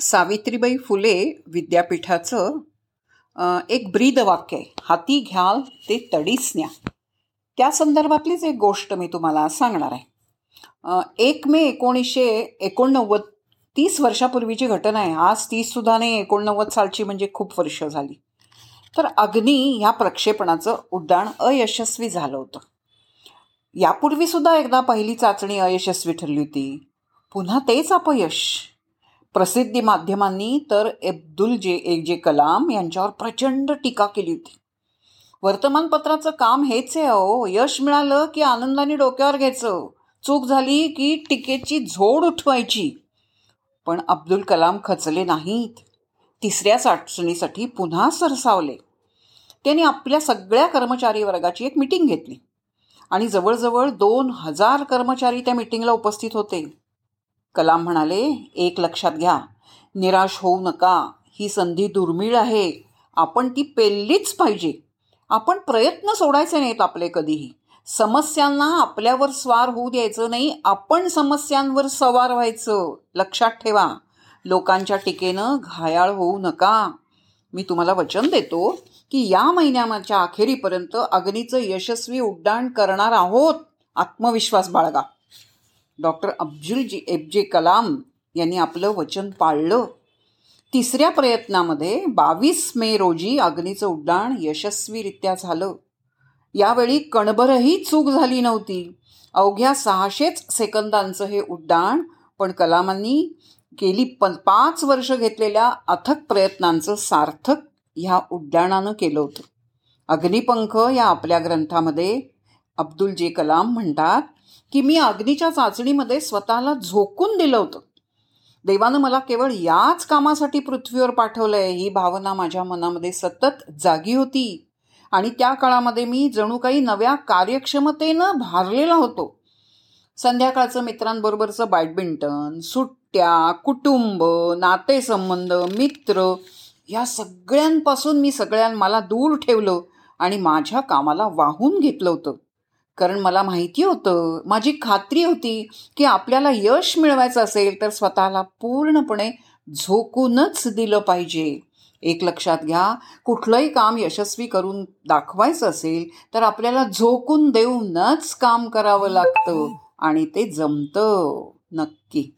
सावित्रीबाई फुले विद्यापीठाचं एक ब्रीद वाक्य आहे. हाती घ्याल ते तडीच न्या. त्या संदर्भातलीच एक गोष्ट मी तुम्हाला सांगणार आहे. एक मे एकोणीसशे एकोणनव्वद तीस वर्षापूर्वीची घटना आहे. आज तीससुद्धा नाही एकोणनव्वद सालची म्हणजे खूप वर्ष झाली. तर अग्नी ह्या प्रक्षेपणाचं उड्डाण अयशस्वी झालं होतं. यापूर्वीसुद्धा एकदा पहिली चाचणी अयशस्वी ठरली होती. पुन्हा तेच अपयश. प्रसिद्धी माध्यमांनी तर अब्दुल जे ए जे कलाम यांच्यावर प्रचंड टीका केली होती. वर्तमानपत्राचं काम हेच आहे अहो. यश मिळालं की आनंदाने डोक्यावर घ्यायचं. चूक झाली की टीकेची झोड उठवायची. पण अब्दुल कलाम खचले नाहीत. तिसऱ्या चाचणीसाठी पुन्हा सरसावले. त्यांनी आपल्या सगळ्या कर्मचारी वर्गाची एक मिटिंग घेतली. आणि जवळजवळ दोन हजार कर्मचारी त्या मिटिंगला उपस्थित होते. कलाम म्हणाले एक लक्षात घ्या निराश होऊ नका. ही संधी दुर्मिळ आहे. आपण ती पेललीच पाहिजे. आपण प्रयत्न सोडायचे नाहीत आपले कधीही. समस्यांना आपल्यावर स्वार होऊ द्यायचं नाही. आपण समस्यांवर सवार व्हायचं. लक्षात ठेवा. लोकांच्या टीकेनं घायाळ होऊ नका. मी तुम्हाला वचन देतो की या महिन्याच्या अखेरीपर्यंत अग्नीचं यशस्वी उड्डाण करणार आहोत. आत्मविश्वास बाळगा. डॉक्टर अब्जुलजी एफ जे कलाम यांनी आपलं वचन पाळलं. तिसऱ्या प्रयत्नामध्ये बावीस मे रोजी अग्नीचं उड्डाण यशस्वीरित्या झालं. यावेळी कणभरही चूक झाली नव्हती. अवघ्या सहाशेच सेकंदांचं हे उड्डाण पण कलामांनी गेली प पाच वर्ष घेतलेल्या अथक प्रयत्नांचं सार्थक ह्या उड्डाणानं केलं होतं. अग्निपंख या आपल्या ग्रंथामध्ये अब्दुल जे कलाम म्हणतात की मी अग्नीच्या चाचणीमध्ये स्वतःला झोकून दिलं होतं. देवानं मला केवळ याच कामासाठी पृथ्वीवर पाठवलंय ही भावना माझ्या मनामध्ये सतत जागी होती. आणि त्या काळामध्ये मी जणू काही नव्या कार्यक्षमतेनं भारलेला होतो. संध्याकाळचं मित्रांबरोबरचं बॅडमिंटन सुट्ट्या कुटुंब नातेसंबंध मित्र या सगळ्यांपासून मी सगळ्यां मला दूर ठेवलं आणि माझ्या कामाला वाहून घेतलं होतं. कारण मला माहिती होतं माझी खात्री होती की आपल्याला यश मिळवायचं असेल तर स्वतःला पूर्णपणे झोकूनच दिलं पाहिजे. एक लक्षात घ्या कुठलंही काम यशस्वी करून दाखवायचं असेल तर आपल्याला झोकून देऊनच काम करावं लागतं आणि ते जमतं. नक्की.